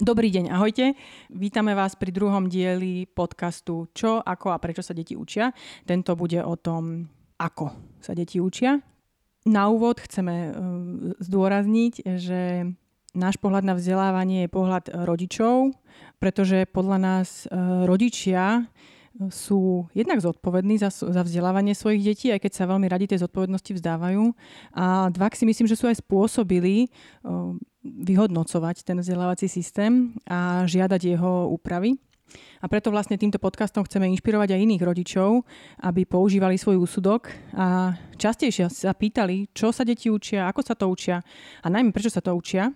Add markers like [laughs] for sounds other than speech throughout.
Dobrý deň, ahojte. Vítame vás pri druhom dieli podcastu Čo, ako a prečo sa deti učia. Tento bude o tom, ako sa deti učia. Na úvod chceme e, zdôrazniť, že náš pohľad na vzdelávanie je pohľad rodičov, pretože podľa nás e, rodičia sú jednak zodpovední za, za vzdelávanie svojich detí, aj keď sa veľmi radi tej zodpovednosti vzdávajú. A dva si myslím, že sú aj spôsobili vyhodnocovať ten vzdelávací systém a žiadať jeho úpravy. A preto vlastne týmto podcastom chceme inšpirovať aj iných rodičov, aby používali svoj úsudok a častejšie sa pýtali, čo sa deti učia, ako sa to učia a najmä prečo sa to učia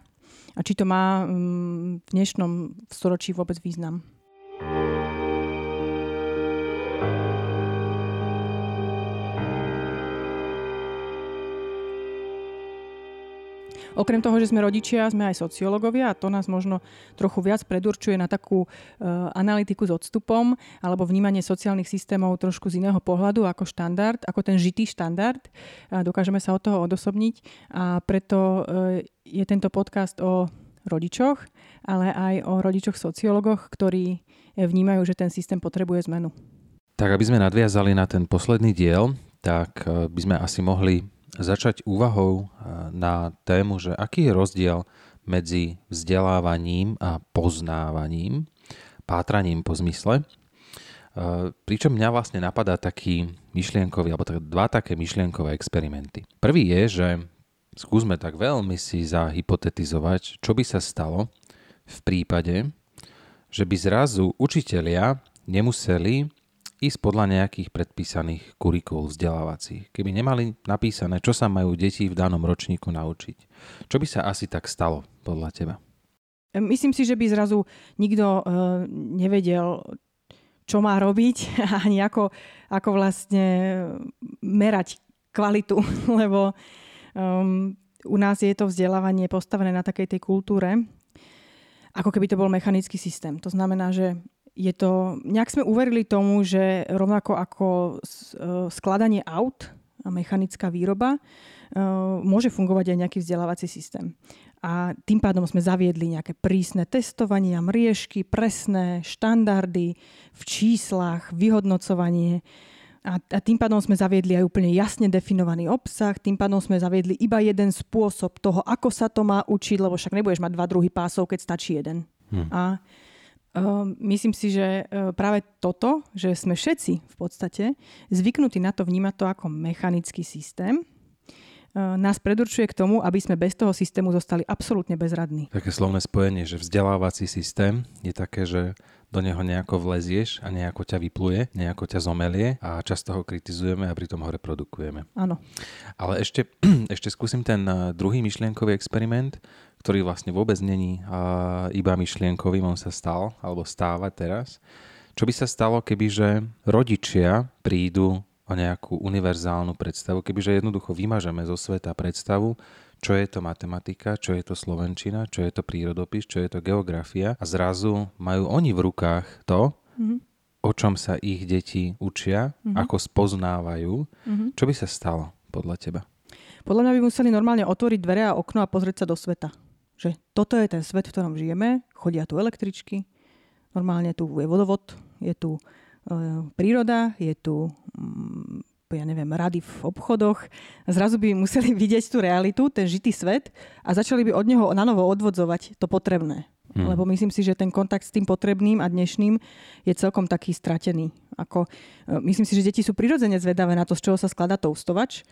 a či to má mm, v dnešnom storočí vôbec význam. Okrem toho, že sme rodičia, sme aj sociológovia a to nás možno trochu viac predurčuje na takú uh, analytiku s odstupom alebo vnímanie sociálnych systémov trošku z iného pohľadu ako štandard, ako ten žitý štandard. A dokážeme sa od toho odosobniť a preto uh, je tento podcast o rodičoch, ale aj o rodičoch sociológoch, ktorí vnímajú, že ten systém potrebuje zmenu. Tak aby sme nadviazali na ten posledný diel, tak e, by sme asi mohli začať úvahou na tému, že aký je rozdiel medzi vzdelávaním a poznávaním, pátraním po zmysle. Pričom mňa vlastne napadá taký myšlienkový, alebo dva také myšlienkové experimenty. Prvý je, že skúsme tak veľmi si zahypotetizovať, čo by sa stalo v prípade, že by zrazu učitelia nemuseli ísť podľa nejakých predpísaných kurikul vzdelávacích. Keby nemali napísané, čo sa majú deti v danom ročníku naučiť. Čo by sa asi tak stalo podľa teba? Myslím si, že by zrazu nikto uh, nevedel, čo má robiť [laughs] ani ako, ako vlastne merať kvalitu, [laughs] lebo um, u nás je to vzdelávanie postavené na takej tej kultúre, ako keby to bol mechanický systém. To znamená, že je to, nejak sme uverili tomu, že rovnako ako e, skladanie aut a mechanická výroba, e, môže fungovať aj nejaký vzdelávací systém. A tým pádom sme zaviedli nejaké prísne testovania, mriežky, presné štandardy v číslach, vyhodnocovanie. A, a tým pádom sme zaviedli aj úplne jasne definovaný obsah, tým pádom sme zaviedli iba jeden spôsob toho, ako sa to má učiť, lebo však nebudeš mať dva druhy pásov, keď stačí jeden. Hmm. A myslím si, že e, práve toto, že sme všetci v podstate zvyknutí na to vnímať to ako mechanický systém, nás predurčuje k tomu, aby sme bez toho systému zostali absolútne bezradní. Také slovné spojenie, že vzdelávací systém je také, že do neho nejako vlezieš a nejako ťa vypluje, nejako ťa zomelie a často ho kritizujeme a pritom ho reprodukujeme. Áno. Ale ešte, [clears throat] ešte skúsim ten e, druhý myšlienkový experiment, ktorý vlastne vôbec není iba myšlienkovým, on sa stal, alebo stáva teraz. Čo by sa stalo, kebyže rodičia prídu nejakú univerzálnu predstavu, kebyže jednoducho vymažeme zo sveta predstavu, čo je to matematika, čo je to slovenčina, čo je to prírodopis, čo je to geografia a zrazu majú oni v rukách to, mm-hmm. o čom sa ich deti učia, mm-hmm. ako spoznávajú. Mm-hmm. Čo by sa stalo podľa teba? Podľa mňa by museli normálne otvoriť dvere a okno a pozrieť sa do sveta. Že toto je ten svet, v ktorom žijeme, chodia tu električky, normálne tu je vodovod, je tu e, príroda, je tu ja neviem, rady v obchodoch. Zrazu by museli [laughs] vidieť tú realitu, ten žitý svet a začali by od neho na novo odvodzovať to potrebné. Hmm. Lebo myslím si, že ten kontakt s tým potrebným a dnešným je celkom taký stratený. Ako, e, myslím si, že deti sú prirodzene zvedavé na to, z čoho sa skladá toustovač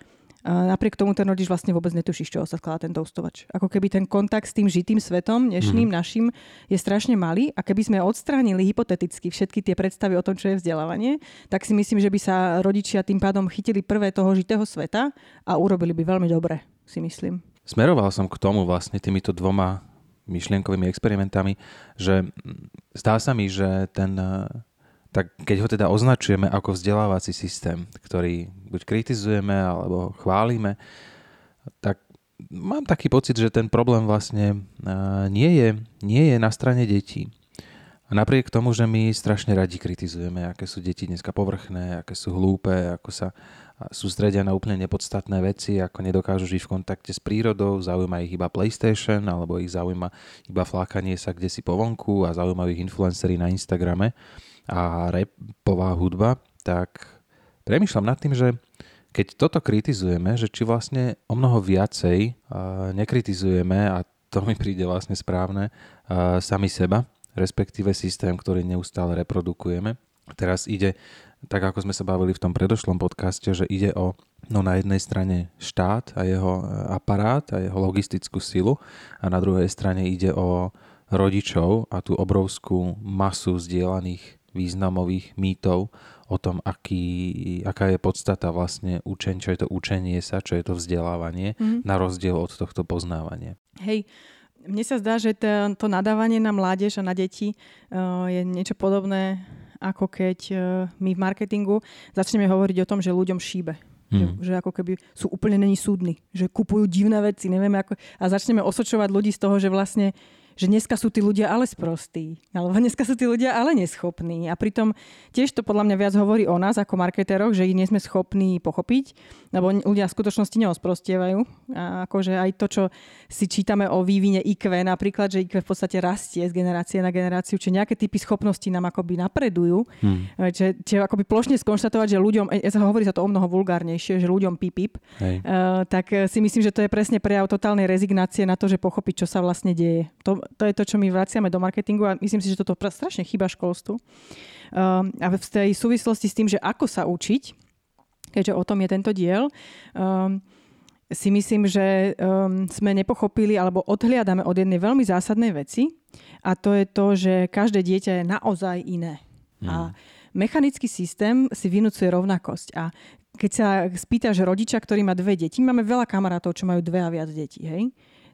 napriek tomu ten rodič vlastne vôbec netuší, z čoho sa skladá ten toustovač. Ako keby ten kontakt s tým žitým svetom, dnešným mm. našim, je strašne malý a keby sme odstránili hypoteticky všetky tie predstavy o tom, čo je vzdelávanie, tak si myslím, že by sa rodičia tým pádom chytili prvé toho žitého sveta a urobili by veľmi dobre, si myslím. Smeroval som k tomu vlastne týmito dvoma myšlienkovými experimentami, že zdá sa mi, že ten tak keď ho teda označujeme ako vzdelávací systém, ktorý buď kritizujeme alebo chválime, tak mám taký pocit, že ten problém vlastne nie je, nie je na strane detí. A napriek tomu, že my strašne radi kritizujeme, aké sú deti dneska povrchné, aké sú hlúpe, ako sa sústredia na úplne nepodstatné veci, ako nedokážu žiť v kontakte s prírodou, zaujíma ich iba PlayStation, alebo ich zaujíma iba flákanie sa kde si po vonku a zaujímajú ich influencery na Instagrame a repová hudba, tak premyšľam nad tým, že keď toto kritizujeme, že či vlastne o mnoho viacej nekritizujeme, a to mi príde vlastne správne, sami seba, respektíve systém, ktorý neustále reprodukujeme. Teraz ide, tak ako sme sa bavili v tom predošlom podcaste, že ide o no na jednej strane štát a jeho aparát a jeho logistickú silu a na druhej strane ide o rodičov a tú obrovskú masu zdieľaných významových mýtov o tom, aký, aká je podstata vlastne učenia, čo je to učenie sa, čo je to vzdelávanie, mm. na rozdiel od tohto poznávania. Hej, mne sa zdá, že to, to nadávanie na mládež a na deti uh, je niečo podobné, ako keď uh, my v marketingu začneme hovoriť o tom, že ľuďom šíbe. Mm. Že, že ako keby sú úplne není súdni, že kupujú divné veci, nevieme ako... A začneme osočovať ľudí z toho, že vlastne že dneska sú tí ľudia ale sprostí, alebo dneska sú tí ľudia ale neschopní. A pritom tiež to podľa mňa viac hovorí o nás ako marketeroch, že ich nie sme schopní pochopiť, lebo ľudia v skutočnosti neosprostievajú. A akože aj to, čo si čítame o vývine IQ, napríklad, že IQ v podstate rastie z generácie na generáciu, či nejaké typy schopností nám akoby napredujú. Hmm. Čiže, čiže akoby plošne skonštatovať, že ľuďom, ja sa hovorí sa to o mnoho vulgárnejšie, že ľuďom pipip, uh, tak si myslím, že to je presne prejav totálnej rezignácie na to, že pochopiť, čo sa vlastne deje. To, to je to, čo my vraciame do marketingu a myslím si, že toto strašne chyba školstvu. Um, a v tej súvislosti s tým, že ako sa učiť, keďže o tom je tento diel, um, si myslím, že um, sme nepochopili alebo odhliadame od jednej veľmi zásadnej veci a to je to, že každé dieťa je naozaj iné. Mm. A mechanický systém si vynúcuje rovnakosť a keď sa spýtaš rodiča, ktorý má dve deti, máme veľa kamarátov, čo majú dve a viac detí, hej?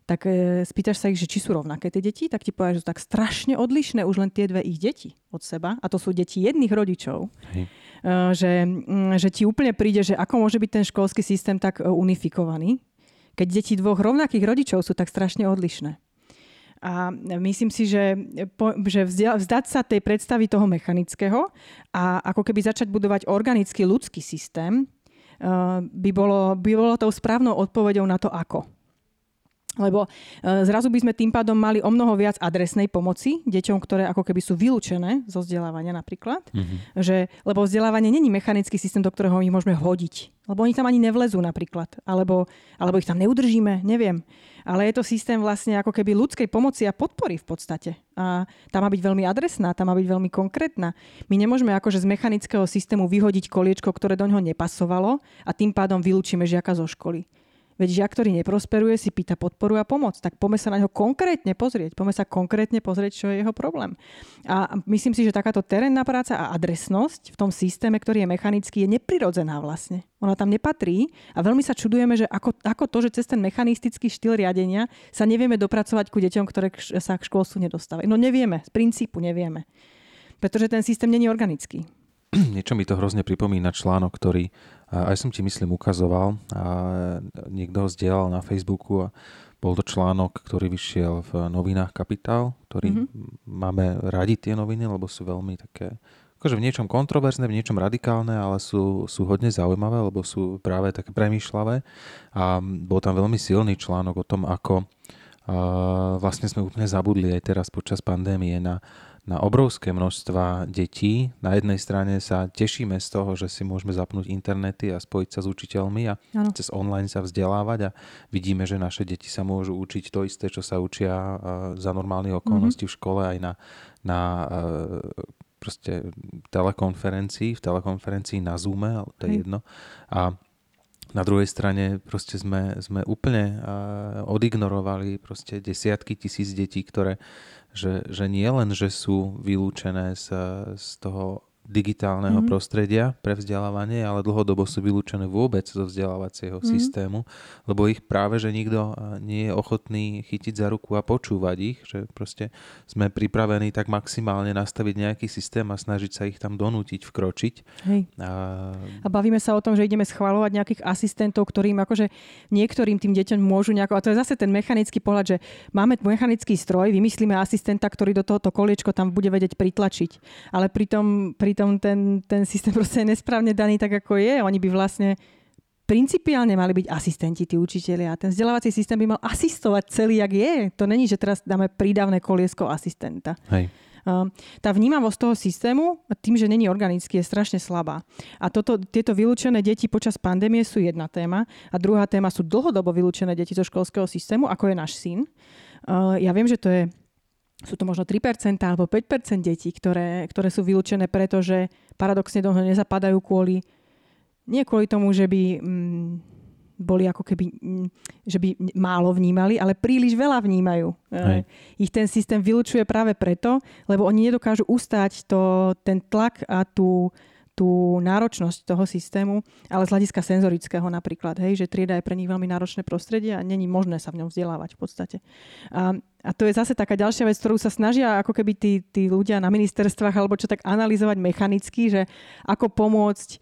Tak e, spýtaš sa ich, že či sú rovnaké tie deti, tak ti povedia, že sú tak strašne odlišné už len tie dve ich deti od seba. A to sú deti jedných rodičov. Hej. E, že, že ti úplne príde, že ako môže byť ten školský systém tak e, unifikovaný, keď deti dvoch rovnakých rodičov sú tak strašne odlišné. A myslím si, že, že vzdať sa tej predstavy toho mechanického a ako keby začať budovať organický ľudský systém, by bolo, by bolo tou správnou odpoveďou na to ako. Lebo e, zrazu by sme tým pádom mali o mnoho viac adresnej pomoci deťom, ktoré ako keby sú vylúčené zo vzdelávania napríklad. Mm-hmm. Že, lebo vzdelávanie není mechanický systém, do ktorého my môžeme hodiť. Lebo oni tam ani nevlezú napríklad. Alebo, alebo ich tam neudržíme, neviem. Ale je to systém vlastne ako keby ľudskej pomoci a podpory v podstate. A tá má byť veľmi adresná, tá má byť veľmi konkrétna. My nemôžeme akože z mechanického systému vyhodiť koliečko, ktoré do ňoho nepasovalo a tým pádom vylúčime žiaka zo školy. Veď žiak, ktorý neprosperuje, si pýta podporu a pomoc. Tak poďme sa na ňo konkrétne pozrieť. Poďme sa konkrétne pozrieť, čo je jeho problém. A myslím si, že takáto terénna práca a adresnosť v tom systéme, ktorý je mechanický, je neprirodzená vlastne. Ona tam nepatrí a veľmi sa čudujeme, že ako, ako to, že cez ten mechanistický štýl riadenia sa nevieme dopracovať ku deťom, ktoré sa k školstvu nedostávajú. No nevieme, z princípu nevieme. Pretože ten systém není organický. Niečo mi to hrozne pripomína článok, ktorý aj som ti myslím ukazoval a niekto ho zdieľal na Facebooku a bol to článok, ktorý vyšiel v novinách Kapitál, ktorý mm-hmm. máme radi tie noviny, lebo sú veľmi také akože v niečom kontroverzné, v niečom radikálne, ale sú, sú hodne zaujímavé, lebo sú práve také premýšľavé. A bol tam veľmi silný článok o tom, ako uh, vlastne sme úplne zabudli aj teraz počas pandémie na na obrovské množstva detí. Na jednej strane sa tešíme z toho, že si môžeme zapnúť internety a spojiť sa s učiteľmi a ano. cez online sa vzdelávať a vidíme, že naše deti sa môžu učiť to isté, čo sa učia za normálnych okolností mm-hmm. v škole aj na, na proste telekonferencii, v telekonferencii na Zoome, ale to je jedno. A na druhej strane proste sme, sme úplne uh, odignorovali proste desiatky tisíc detí, ktoré že, že nie len, že sú vylúčené z, z toho digitálneho mm-hmm. prostredia pre vzdelávanie, ale dlhodobo sú vylúčené vôbec zo vzdelávacieho mm-hmm. systému, lebo ich práve, že nikto nie je ochotný chytiť za ruku a počúvať ich, že proste sme pripravení tak maximálne nastaviť nejaký systém a snažiť sa ich tam donútiť, vkročiť. Hej. A... a bavíme sa o tom, že ideme schvalovať nejakých asistentov, ktorým akože niektorým tým deťom môžu nejako, a to je zase ten mechanický pohľad, že máme mechanický stroj, vymyslíme asistenta, ktorý do tohoto koliečko tam bude vedieť pritlačiť. Ale pritom, pritom ten, ten systém proste je nesprávne daný tak, ako je. Oni by vlastne principiálne mali byť asistenti, tí učiteľia. Ten vzdelávací systém by mal asistovať celý, jak je. To není, že teraz dáme prídavné koliesko asistenta. Hej. Tá vnímavosť toho systému, tým, že není organický, je strašne slabá. A toto, tieto vylúčené deti počas pandémie sú jedna téma. A druhá téma sú dlhodobo vylúčené deti zo školského systému, ako je náš syn. Ja viem, že to je sú to možno 3% alebo 5% detí, ktoré, ktoré sú vylúčené, pretože paradoxne do nezapadajú kvôli, nie kvôli tomu, že by mm, boli ako keby, mm, že by málo vnímali, ale príliš veľa vnímajú. E, Hej. Ich ten systém vylúčuje práve preto, lebo oni nedokážu ustať to, ten tlak a tú, tú náročnosť toho systému, ale z hľadiska senzorického napríklad, hej, že trieda je pre nich veľmi náročné prostredie a není možné sa v ňom vzdelávať v podstate. A, a to je zase taká ďalšia vec, ktorú sa snažia ako keby tí, tí ľudia na ministerstvách alebo čo tak analyzovať mechanicky, že ako pomôcť e,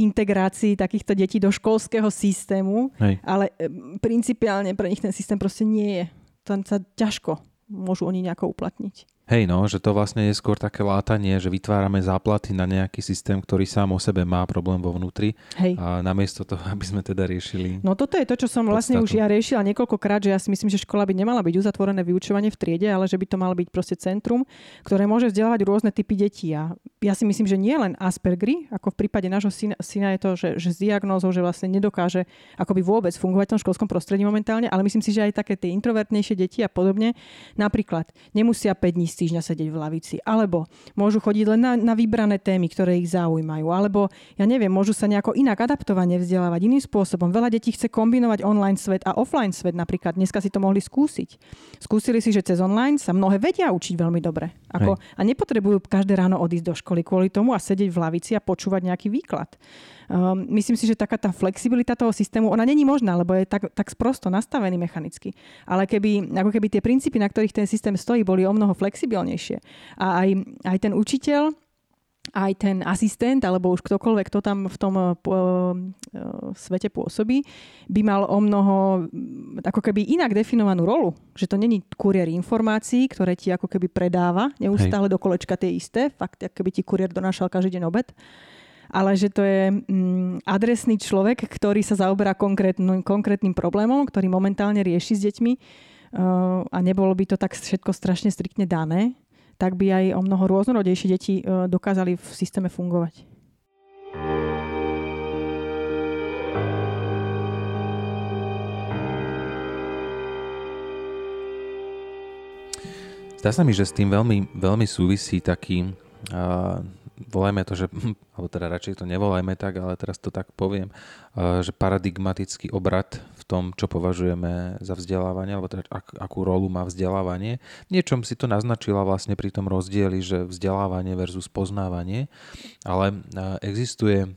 integrácii takýchto detí do školského systému, hej. ale e, principiálne pre nich ten systém proste nie je. Tam sa ťažko môžu oni nejako uplatniť. Hej, no, že to vlastne je skôr také látanie, že vytvárame záplaty na nejaký systém, ktorý sám o sebe má problém vo vnútri. Hej. A namiesto toho, [laughs] aby sme teda riešili... No toto je to, čo som vlastne podstatu. už ja riešila niekoľkokrát, že ja si myslím, že škola by nemala byť uzatvorené vyučovanie v triede, ale že by to malo byť proste centrum, ktoré môže vzdelávať rôzne typy detí. A ja si myslím, že nie len Aspergery, ako v prípade nášho syna, syna je to, že, že s diagnózou, že vlastne nedokáže akoby vôbec fungovať v tom školskom prostredí momentálne, ale myslím si, že aj také tie introvertnejšie deti a podobne, napríklad nemusia 5 dní týždňa sedieť v lavici. Alebo môžu chodiť len na, na vybrané témy, ktoré ich zaujímajú. Alebo, ja neviem, môžu sa nejako inak adaptovane vzdelávať iným spôsobom. Veľa detí chce kombinovať online svet a offline svet napríklad. Dneska si to mohli skúsiť. Skúsili si, že cez online sa mnohé vedia učiť veľmi dobre. Ako, a nepotrebujú každé ráno odísť do školy kvôli tomu a sedieť v lavici a počúvať nejaký výklad. Um, myslím si, že taká tá flexibilita toho systému, ona není možná, lebo je tak, tak sprosto nastavený mechanicky. Ale keby, ako keby tie princípy, na ktorých ten systém stojí, boli o mnoho flexibilnejšie. A aj, aj ten učiteľ, aj ten asistent, alebo už ktokoľvek, kto tam v tom uh, svete pôsobí, by mal o mnoho ako keby inak definovanú rolu. Že to není kuriér informácií, ktoré ti ako keby predáva neustále Hej. do kolečka tie isté. Fakt, ako keby ti kuriér donášal každý deň obed ale že to je mm, adresný človek, ktorý sa zaoberá konkrétnym, konkrétnym problémom, ktorý momentálne rieši s deťmi uh, a nebolo by to tak všetko strašne striktne dané, tak by aj o mnoho rôznorodejšie deti uh, dokázali v systéme fungovať. Zdá sa mi, že s tým veľmi, veľmi súvisí taký uh, volajme to, že, alebo teda radšej to nevolajme tak, ale teraz to tak poviem, že paradigmatický obrad v tom, čo považujeme za vzdelávanie, alebo teda ak, akú rolu má vzdelávanie. Niečom si to naznačila vlastne pri tom rozdieli, že vzdelávanie versus poznávanie, ale existuje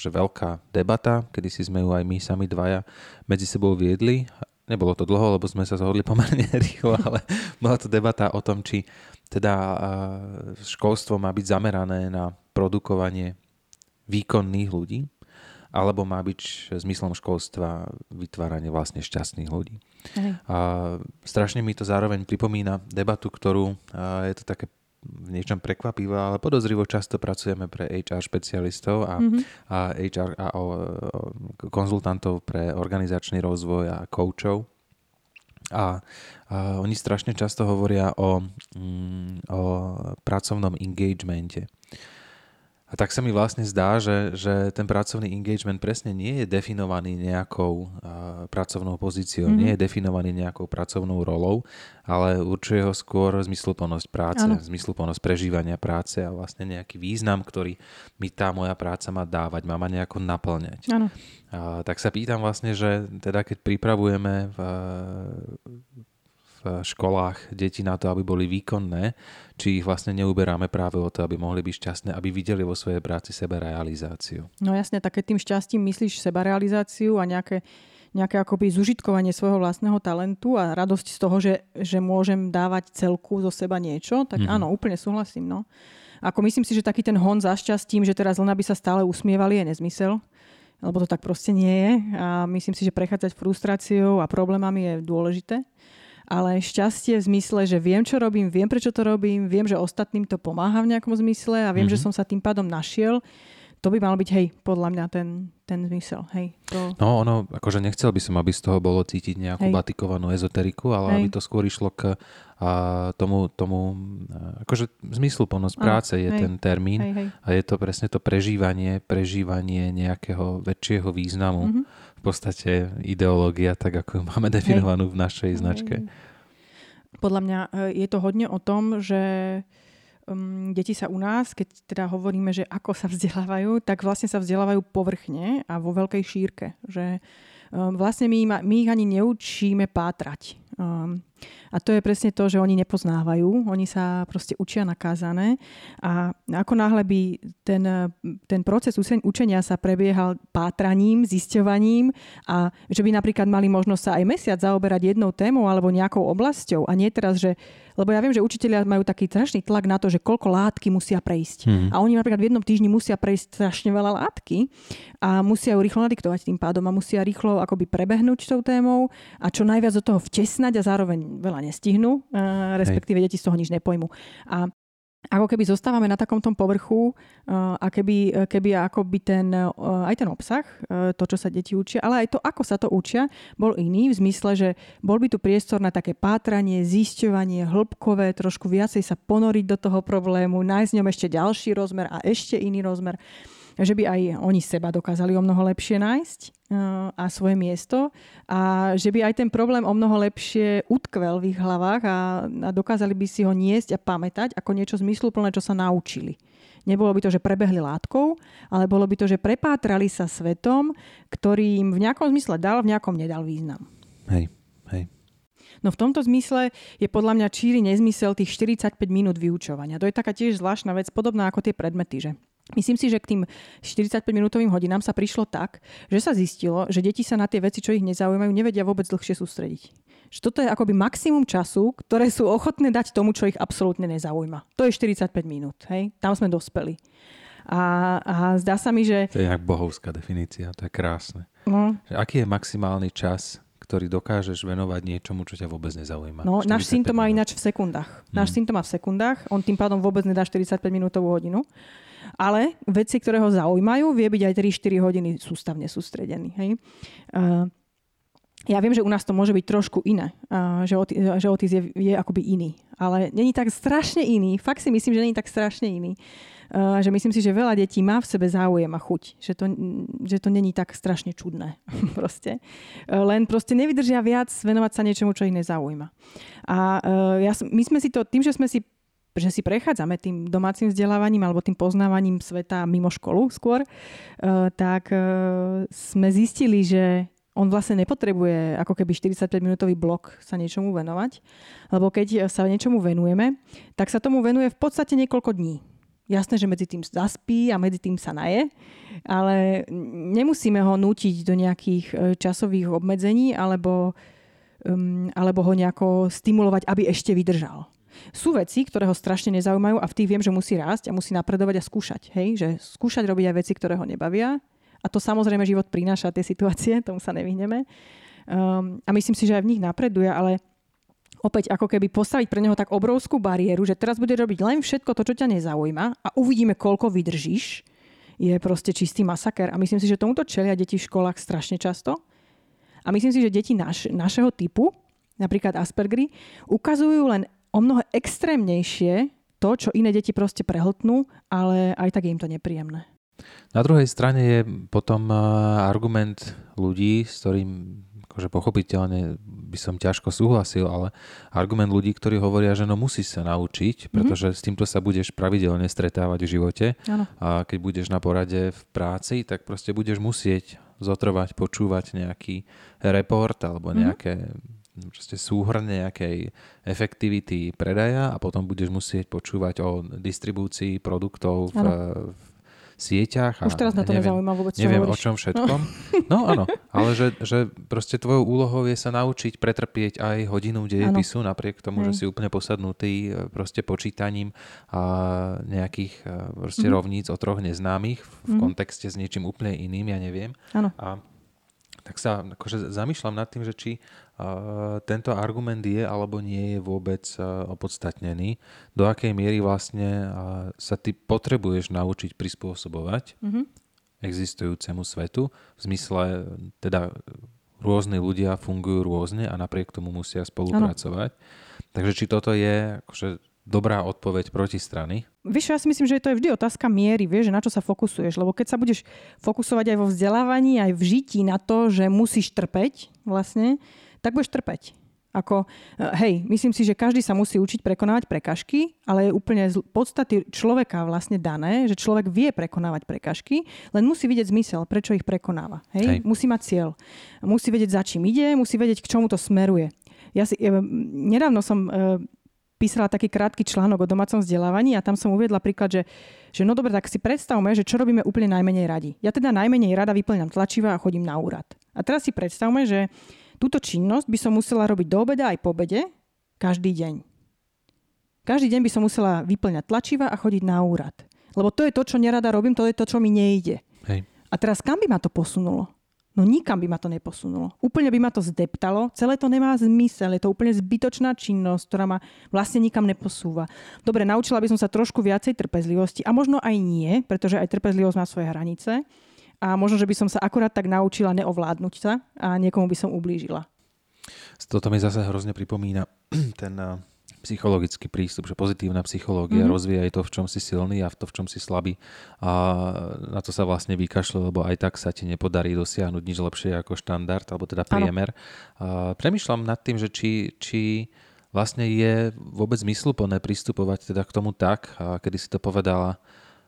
že veľká debata, kedy si sme ju aj my sami dvaja medzi sebou viedli. Nebolo to dlho, lebo sme sa zhodli pomerne [laughs] rýchlo, ale [laughs] bola to debata o tom, či teda školstvo má byť zamerané na produkovanie výkonných ľudí, alebo má byť zmyslom školstva vytváranie vlastne šťastných ľudí. A strašne mi to zároveň pripomína debatu, ktorú je to také v niečom prekvapivé, ale podozrivo často pracujeme pre HR špecialistov a, mm-hmm. a HR a o, o, konzultantov pre organizačný rozvoj a coachov a, a oni strašne často hovoria o, mm, o pracovnom engagemente. A tak sa mi vlastne zdá, že, že ten pracovný engagement presne nie je definovaný nejakou uh, pracovnou pozíciou, mm-hmm. nie je definovaný nejakou pracovnou rolou, ale určuje ho skôr zmysluplnosť práce, ano. zmysluplnosť prežívania práce a vlastne nejaký význam, ktorý mi tá moja práca má dávať, má ma nejako naplňať. Ano. A, tak sa pýtam vlastne, že teda keď pripravujeme v, v v školách deti na to, aby boli výkonné, či ich vlastne neuberáme práve o to, aby mohli byť šťastné, aby videli vo svojej práci sebarealizáciu. No jasne, tak keď tým šťastím myslíš sebarealizáciu a nejaké nejaké akoby zužitkovanie svojho vlastného talentu a radosť z toho, že, že môžem dávať celku zo seba niečo, tak mm-hmm. áno, úplne súhlasím. No. Ako myslím si, že taký ten hon za šťastím, že teraz len aby sa stále usmievali, je nezmysel lebo to tak proste nie je. A myslím si, že prechádzať frustráciou a problémami je dôležité. Ale šťastie v zmysle, že viem, čo robím, viem, prečo to robím, viem, že ostatným to pomáha v nejakom zmysle a viem, mm-hmm. že som sa tým pádom našiel, to by mal byť, hej, podľa mňa ten, ten zmysel. Hej, to... No ono, akože nechcel by som, aby z toho bolo cítiť nejakú hej. batikovanú ezoteriku, ale hej. aby to skôr išlo k a tomu, tomu akože zmysluplnosť práce je hej. ten termín hej, hej. a je to presne to prežívanie, prežívanie nejakého väčšieho významu. Mm-hmm. V podstate ideológia, tak ako ju máme definovanú v našej značke. Podľa mňa e, je to hodne o tom, že um, deti sa u nás, keď teda hovoríme, že ako sa vzdelávajú, tak vlastne sa vzdelávajú povrchne a vo veľkej šírke. Že um, vlastne my, my ich ani neučíme pátrať. Um, a to je presne to, že oni nepoznávajú, oni sa proste učia nakázané. A ako náhle by ten, ten proces učenia sa prebiehal pátraním, zisťovaním a že by napríklad mali možnosť sa aj mesiac zaoberať jednou témou alebo nejakou oblasťou a nie teraz, že lebo ja viem, že učiteľia majú taký strašný tlak na to, že koľko látky musia prejsť. Hmm. A oni napríklad v jednom týždni musia prejsť strašne veľa látky a musia ju rýchlo nadiktovať tým pádom a musia rýchlo akoby prebehnúť tou témou a čo najviac do toho vtesnať a zároveň veľa nestihnú, respektíve Hej. deti z toho nič nepojmu. A ako keby zostávame na takomto povrchu a keby, keby akoby ten, aj ten obsah, to, čo sa deti učia, ale aj to, ako sa to učia, bol iný v zmysle, že bol by tu priestor na také pátranie, zisťovanie, hĺbkové, trošku viacej sa ponoriť do toho problému, nájsť ňom ešte ďalší rozmer a ešte iný rozmer že by aj oni seba dokázali o mnoho lepšie nájsť eh, a svoje miesto a že by aj ten problém o mnoho lepšie utkvel v ich hlavách a, a dokázali by si ho niesť a pamätať ako niečo zmysluplné, čo sa naučili. Nebolo by to, že prebehli látkou, ale bolo by to, že prepátrali sa svetom, ktorý im v nejakom zmysle dal, v nejakom nedal význam. Hej, hej. No v tomto zmysle je podľa mňa číri nezmysel tých 45 minút vyučovania. To je taká tiež zvláštna vec, podobná ako tie predmety, že Myslím si, že k tým 45-minútovým hodinám sa prišlo tak, že sa zistilo, že deti sa na tie veci, čo ich nezaujímajú, nevedia vôbec dlhšie sústrediť. Že toto je akoby maximum času, ktoré sú ochotné dať tomu, čo ich absolútne nezaujíma. To je 45 minút. Hej? Tam sme dospeli. A, a zdá sa mi, že... To je jak bohovská definícia, to je krásne. No. Že aký je maximálny čas, ktorý dokážeš venovať niečomu, čo ťa vôbec nezaujíma. No, náš syn to má ináč v sekundách. Náš hmm. syn to má v sekundách, on tým pádom vôbec nedá 45 minútovú hodinu. Ale veci, ktoré ho zaujímajú, vie byť aj 3-4 hodiny sústavne sústredený. Hej? Uh, ja viem, že u nás to môže byť trošku iné, že, oti- že otis je, je akoby iný. Ale není tak strašne iný. Fakt si myslím, že není tak strašne iný. Že myslím si, že veľa detí má v sebe záujem a chuť. Že to, že to není tak strašne čudné. [laughs] proste. Len proste nevydržia viac venovať sa niečomu, čo ich nezaujíma. A uh, ja, my sme si to, tým, že sme si že si prechádzame tým domácim vzdelávaním alebo tým poznávaním sveta mimo školu skôr, eh, tak eh, sme zistili, že on vlastne nepotrebuje ako keby 45-minútový blok sa niečomu venovať, lebo keď sa niečomu venujeme, tak sa tomu venuje v podstate niekoľko dní. Jasné, že medzi tým zaspí a medzi tým sa naje, ale nemusíme ho nútiť do nejakých eh, časových obmedzení alebo, um, alebo ho nejako stimulovať, aby ešte vydržal. Sú veci, ktoré ho strašne nezaujímajú a v tých viem, že musí rásť a musí napredovať a skúšať. Hej? Že skúšať robiť aj veci, ktoré ho nebavia. A to samozrejme život prináša tie situácie, [laughs] tomu sa nevyhneme. Um, a myslím si, že aj v nich napreduje, ale opäť ako keby postaviť pre neho tak obrovskú bariéru, že teraz bude robiť len všetko to, čo ťa nezaujíma a uvidíme, koľko vydržíš, je proste čistý masaker. A myslím si, že tomuto čelia deti v školách strašne často. A myslím si, že deti naš, našeho typu, napríklad Aspergery, ukazujú len o mnoho extrémnejšie to, čo iné deti proste prehltnú, ale aj tak je im to nepríjemné. Na druhej strane je potom argument ľudí, s ktorým akože pochopiteľne by som ťažko súhlasil, ale argument ľudí, ktorí hovoria, že no musíš sa naučiť, mhm. pretože mm-hmm. s týmto sa budeš pravidelne stretávať v živote. Ano. A keď budeš na porade v práci, tak proste budeš musieť zotrvať, počúvať nejaký report alebo mhm. nejaké mm-hmm proste súhrne nejakej efektivity predaja a potom budeš musieť počúvať o distribúcii produktov v, v sieťach. A Už teraz na to neviem, nezaujíma vôbec, čo Neviem hovoríš. o čom všetkom. No. [laughs] no áno, ale že, že proste tvojou úlohou je sa naučiť pretrpieť aj hodinu dejepisu, napriek tomu, Hej. že si úplne posadnutý e, proste počítaním a nejakých e, proste mm-hmm. rovníc o troch neznámych v mm-hmm. kontexte s niečím úplne iným, ja neviem. Áno. A tak sa akože zamýšľam nad tým, že či uh, tento argument je alebo nie je vôbec uh, opodstatnený, do akej miery vlastne uh, sa ty potrebuješ naučiť prispôsobovať mm-hmm. existujúcemu svetu, v zmysle teda rôzni ľudia fungujú rôzne a napriek tomu musia spolupracovať. Ano. Takže či toto je akože dobrá odpoveď proti strany? Víš, ja si myslím, že to je vždy otázka miery, vieš, že na čo sa fokusuješ. Lebo keď sa budeš fokusovať aj vo vzdelávaní, aj v žití na to, že musíš trpeť vlastne, tak budeš trpeť. Ako, eh, hej, myslím si, že každý sa musí učiť prekonávať prekažky, ale je úplne z podstaty človeka vlastne dané, že človek vie prekonávať prekažky, len musí vidieť zmysel, prečo ich prekonáva. Hej? hej. Musí mať cieľ. Musí vedieť, za čím ide, musí vedieť, k čomu to smeruje. Ja si, eh, nedávno som eh, písala taký krátky článok o domácom vzdelávaní a tam som uviedla príklad, že, že no dobre, tak si predstavme, že čo robíme úplne najmenej radi. Ja teda najmenej rada vyplňam tlačiva a chodím na úrad. A teraz si predstavme, že túto činnosť by som musela robiť do obeda aj po obede, každý deň. Každý deň by som musela vyplňať tlačiva a chodiť na úrad. Lebo to je to, čo nerada robím, to je to, čo mi nejde. Hej. A teraz kam by ma to posunulo? No nikam by ma to neposunulo. Úplne by ma to zdeptalo. Celé to nemá zmysel. Je to úplne zbytočná činnosť, ktorá ma vlastne nikam neposúva. Dobre, naučila by som sa trošku viacej trpezlivosti a možno aj nie, pretože aj trpezlivosť má svoje hranice. A možno, že by som sa akorát tak naučila neovládnuť sa a niekomu by som ublížila. Toto mi zase hrozne pripomína [clears throat] ten psychologický prístup, že pozitívna psychológia mm-hmm. rozvíja aj to, v čom si silný a v to, v čom si slabý. A na to sa vlastne vykašle, lebo aj tak sa ti nepodarí dosiahnuť nič lepšie ako štandard, alebo teda priemer. A premýšľam nad tým, že či, či vlastne je vôbec zmysluplné pristupovať teda k tomu tak, a kedy si to povedala,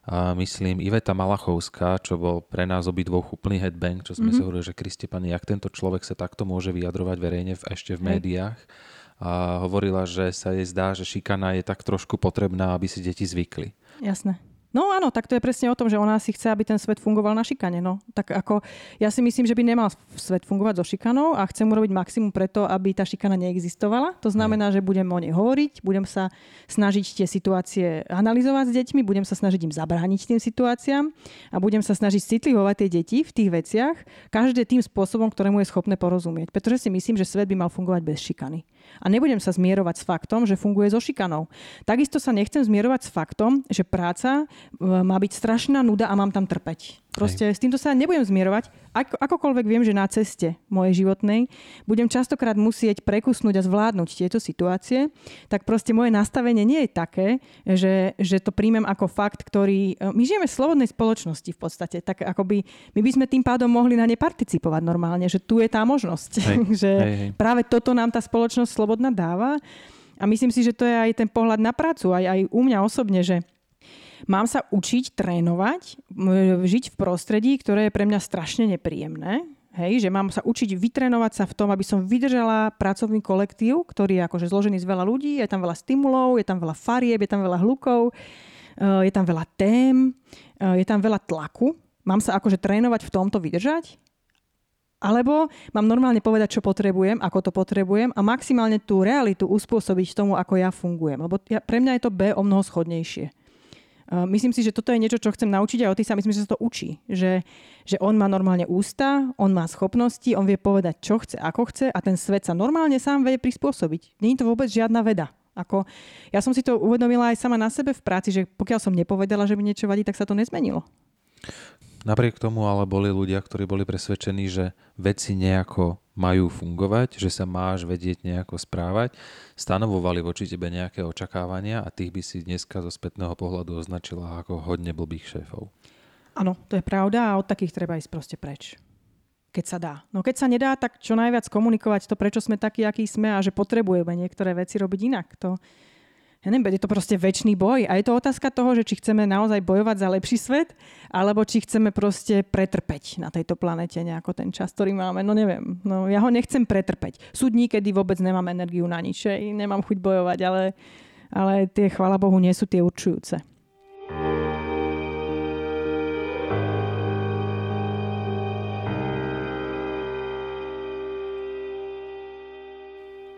a myslím Iveta Malachovská, čo bol pre nás obidvoch úplný headbang, čo sme mm-hmm. sa hovorili, že Kriste pani, jak tento človek sa takto môže vyjadrovať verejne v, ešte v médiách. Hej a hovorila, že sa jej zdá, že šikana je tak trošku potrebná, aby si deti zvykli. Jasné. No áno, tak to je presne o tom, že ona si chce, aby ten svet fungoval na šikane. No. Tak ako, ja si myslím, že by nemal svet fungovať so šikanou a chcem urobiť maximum preto, aby tá šikana neexistovala. To znamená, že budem o nej hovoriť, budem sa snažiť tie situácie analyzovať s deťmi, budem sa snažiť im zabrániť tým situáciám a budem sa snažiť citlivovať tie deti v tých veciach, každé tým spôsobom, ktorému je schopné porozumieť. Pretože si myslím, že svet by mal fungovať bez šikany. A nebudem sa zmierovať s faktom, že funguje so šikanou. Takisto sa nechcem zmierovať s faktom, že práca má byť strašná nuda a mám tam trpeť. Proste Hej. s týmto sa nebudem zmierovať. Ako, akokoľvek viem, že na ceste mojej životnej budem častokrát musieť prekusnúť a zvládnuť tieto situácie, tak proste moje nastavenie nie je také, že, že to príjmem ako fakt, ktorý... E, my žijeme v slobodnej spoločnosti v podstate, tak akoby my by sme tým pádom mohli na ne participovať normálne, že tu je tá možnosť. Hej. [laughs] že hej, hej. práve toto nám tá spoločnosť slobodná dáva. A myslím si, že to je aj ten pohľad na prácu, aj, aj u mňa osobne, že Mám sa učiť trénovať, žiť v prostredí, ktoré je pre mňa strašne nepríjemné. Hej, že mám sa učiť vytrénovať sa v tom, aby som vydržala pracovný kolektív, ktorý je akože zložený z veľa ľudí, je tam veľa stimulov, je tam veľa farieb, je tam veľa hlukov, eh, je tam veľa tém, eh, je tam veľa tlaku. Mám sa akože trénovať v tomto vydržať? Alebo mám normálne povedať, čo potrebujem, ako to potrebujem a maximálne tú realitu uspôsobiť tomu, ako ja fungujem. Lebo ja, pre mňa je to B o mnoho schodnejšie. Myslím si, že toto je niečo, čo chcem naučiť a o sa myslím, že sa to učí. Že, že on má normálne ústa, on má schopnosti, on vie povedať, čo chce, ako chce a ten svet sa normálne sám vie prispôsobiť. Je to vôbec žiadna veda. Ako, ja som si to uvedomila aj sama na sebe v práci, že pokiaľ som nepovedala, že mi niečo vadí, tak sa to nezmenilo. Napriek tomu ale boli ľudia, ktorí boli presvedčení, že veci nejako majú fungovať, že sa máš vedieť nejako správať, stanovovali voči tebe nejaké očakávania a tých by si dneska zo spätného pohľadu označila ako hodne blbých šéfov. Áno, to je pravda a od takých treba ísť proste preč. Keď sa dá. No keď sa nedá, tak čo najviac komunikovať to, prečo sme takí, akí sme a že potrebujeme niektoré veci robiť inak. To, ja neviem, je to proste väčší boj a je to otázka toho, že či chceme naozaj bojovať za lepší svet, alebo či chceme proste pretrpeť na tejto planete nejako ten čas, ktorý máme. No neviem, no ja ho nechcem pretrpeť. Sú dní, kedy vôbec nemám energiu na nič, nemám chuť bojovať, ale, ale tie, chvála Bohu, nie sú tie určujúce.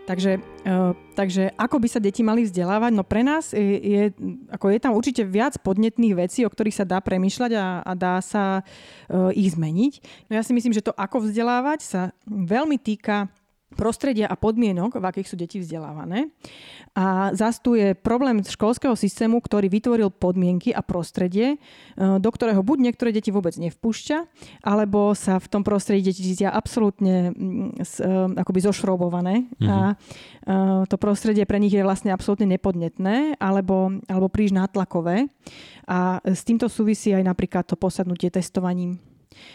Takže, uh, takže ako by sa deti mali vzdelávať? No pre nás je, ako je tam určite viac podnetných vecí, o ktorých sa dá premyšľať a, a dá sa uh, ich zmeniť. No ja si myslím, že to, ako vzdelávať, sa veľmi týka prostredia a podmienok, v akých sú deti vzdelávané. A zás tu je problém školského systému, ktorý vytvoril podmienky a prostredie, e, do ktorého buď niektoré deti vôbec nevpúšťa, alebo sa v tom prostredí deti cítia absolútne mm, e, akoby zošrobované mm-hmm. a e, to prostredie pre nich je vlastne absolútne nepodnetné alebo, alebo príliš nátlakové. A s týmto súvisí aj napríklad to posadnutie testovaním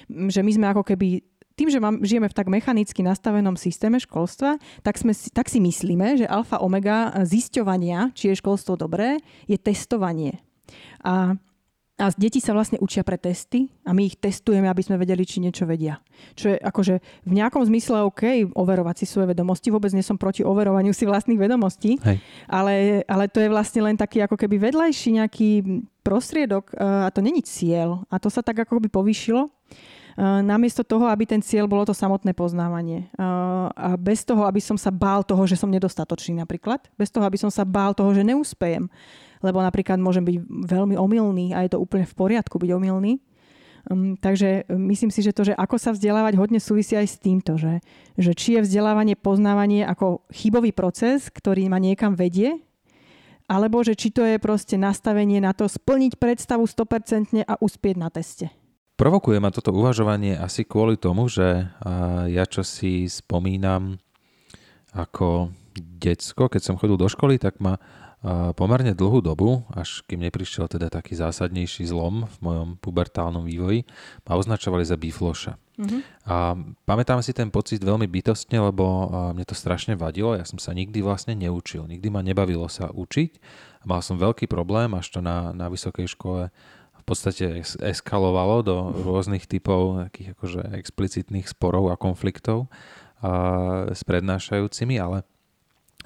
že my sme ako keby tým, že mám, žijeme v tak mechanicky nastavenom systéme školstva, tak, sme, tak si myslíme, že alfa omega zisťovania, či je školstvo dobré, je testovanie. A a deti sa vlastne učia pre testy a my ich testujeme, aby sme vedeli, či niečo vedia. Čo je akože v nejakom zmysle OK, overovať si svoje vedomosti. Vôbec nie som proti overovaniu si vlastných vedomostí. Ale, ale to je vlastne len taký ako keby vedľajší nejaký prostriedok a to není cieľ. A to sa tak ako by povýšilo namiesto toho, aby ten cieľ bolo to samotné poznávanie. A bez toho, aby som sa bál toho, že som nedostatočný napríklad. Bez toho, aby som sa bál toho, že neúspejem. Lebo napríklad môžem byť veľmi omylný a je to úplne v poriadku byť omylný. Um, takže myslím si, že to, že ako sa vzdelávať, hodne súvisí aj s týmto, že, že či je vzdelávanie, poznávanie ako chybový proces, ktorý ma niekam vedie, alebo že či to je proste nastavenie na to splniť predstavu 100% a uspieť na teste. Provokuje ma toto uvažovanie asi kvôli tomu, že ja čo si spomínam ako decko, keď som chodil do školy, tak ma pomerne dlhú dobu, až kým neprišiel teda taký zásadnejší zlom v mojom pubertálnom vývoji, ma označovali za bifloša. Mm-hmm. A pamätám si ten pocit veľmi bytostne, lebo mne to strašne vadilo. Ja som sa nikdy vlastne neučil. Nikdy ma nebavilo sa učiť. Mal som veľký problém, až to na, na vysokej škole podstate eskalovalo do rôznych typov takých akože explicitných sporov a konfliktov a, s prednášajúcimi, ale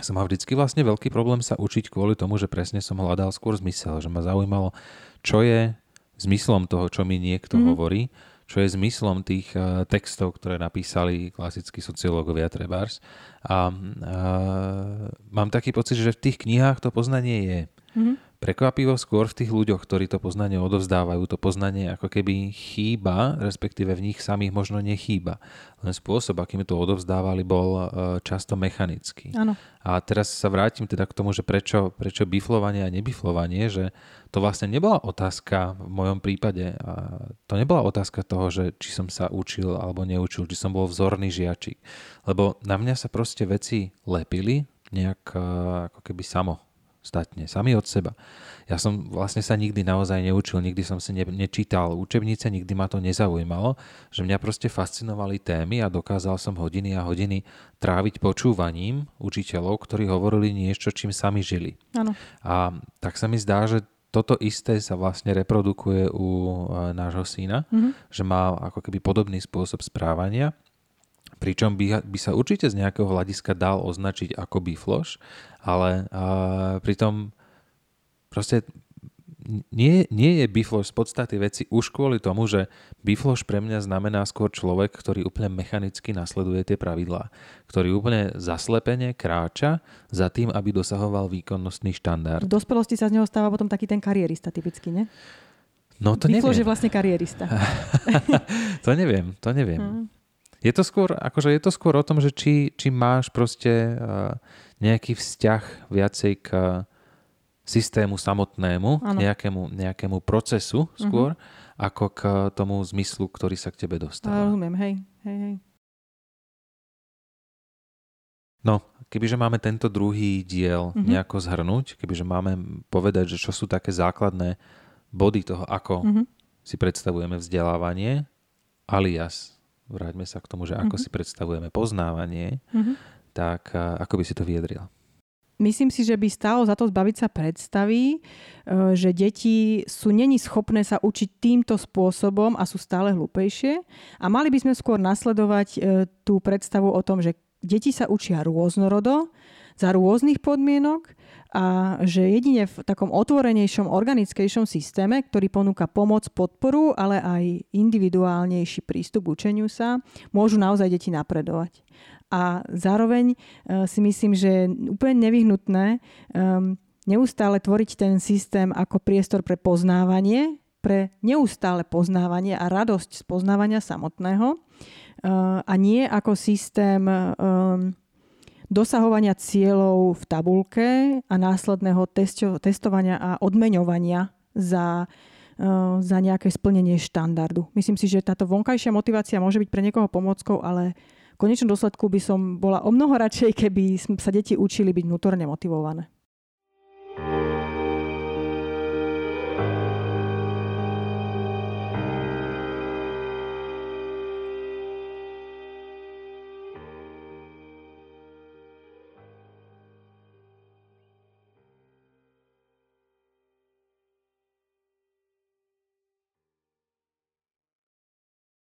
som mal vždycky vlastne veľký problém sa učiť kvôli tomu, že presne som hľadal skôr zmysel, že ma zaujímalo, čo je zmyslom toho, čo mi niekto mm. hovorí, čo je zmyslom tých uh, textov, ktoré napísali klasickí sociológovia Trebars. A uh, mám taký pocit, že v tých knihách to poznanie je. Mm-hmm. Prekvapivo skôr v tých ľuďoch, ktorí to poznanie odovzdávajú, to poznanie ako keby chýba, respektíve v nich samých možno nechýba. Len spôsob, akým to odovzdávali, bol e, často mechanický. Ano. A teraz sa vrátim teda k tomu, že prečo, prečo biflovanie a nebiflovanie, že to vlastne nebola otázka v mojom prípade. To nebola otázka toho, že či som sa učil alebo neučil, či som bol vzorný žiačik. Lebo na mňa sa proste veci lepili nejak e, ako keby samo statne, sami od seba. Ja som vlastne sa nikdy naozaj neučil, nikdy som si ne, nečítal učebnice, nikdy ma to nezaujímalo, že mňa proste fascinovali témy a dokázal som hodiny a hodiny tráviť počúvaním učiteľov, ktorí hovorili niečo, čím sami žili. Ano. A tak sa mi zdá, že toto isté sa vlastne reprodukuje u e, nášho syna, mm-hmm. že má ako keby podobný spôsob správania pričom by, by sa určite z nejakého hľadiska dal označiť ako bifloš, ale a, pritom proste nie, nie je bifloš z podstaty veci už kvôli tomu, že bifloš pre mňa znamená skôr človek, ktorý úplne mechanicky nasleduje tie pravidlá, ktorý úplne zaslepene kráča za tým, aby dosahoval výkonnostný štandard. V dospelosti sa z neho stáva potom taký ten karierista typicky, ne? No to Bifloš neviem. je vlastne karierista. [laughs] to neviem, to neviem. Hmm. Je to skôr, akože je to skôr o tom, že či, či máš proste uh, nejaký vzťah viacej k systému samotnému, nejakému, nejakému procesu skôr, uh-huh. ako k tomu zmyslu, ktorý sa k tebe dostáva. Rozumiem, hej, hej, hej. No, kebyže máme tento druhý diel uh-huh. nejako zhrnúť, kebyže máme povedať, že čo sú také základné body toho, ako uh-huh. si predstavujeme vzdelávanie, alias vráťme sa k tomu, že ako mm-hmm. si predstavujeme poznávanie, mm-hmm. tak ako by si to vyjadril? myslím si, že by stálo za to zbaviť sa predstavy, e, že deti sú není schopné sa učiť týmto spôsobom a sú stále hlúpejšie. A mali by sme skôr nasledovať e, tú predstavu o tom, že deti sa učia rôznorodo, za rôznych podmienok a že jedine v takom otvorenejšom, organickejšom systéme, ktorý ponúka pomoc, podporu, ale aj individuálnejší prístup k učeniu sa, môžu naozaj deti napredovať. A zároveň uh, si myslím, že je úplne nevyhnutné um, neustále tvoriť ten systém ako priestor pre poznávanie, pre neustále poznávanie a radosť z poznávania samotného uh, a nie ako systém dosahovania cieľov v tabulke a následného testo, testovania a odmeňovania za, uh, za nejaké splnenie štandardu. Myslím si, že táto vonkajšia motivácia môže byť pre niekoho pomockou, ale v konečnom dôsledku by som bola o mnoho radšej, keby sa deti učili byť vnútorne motivované.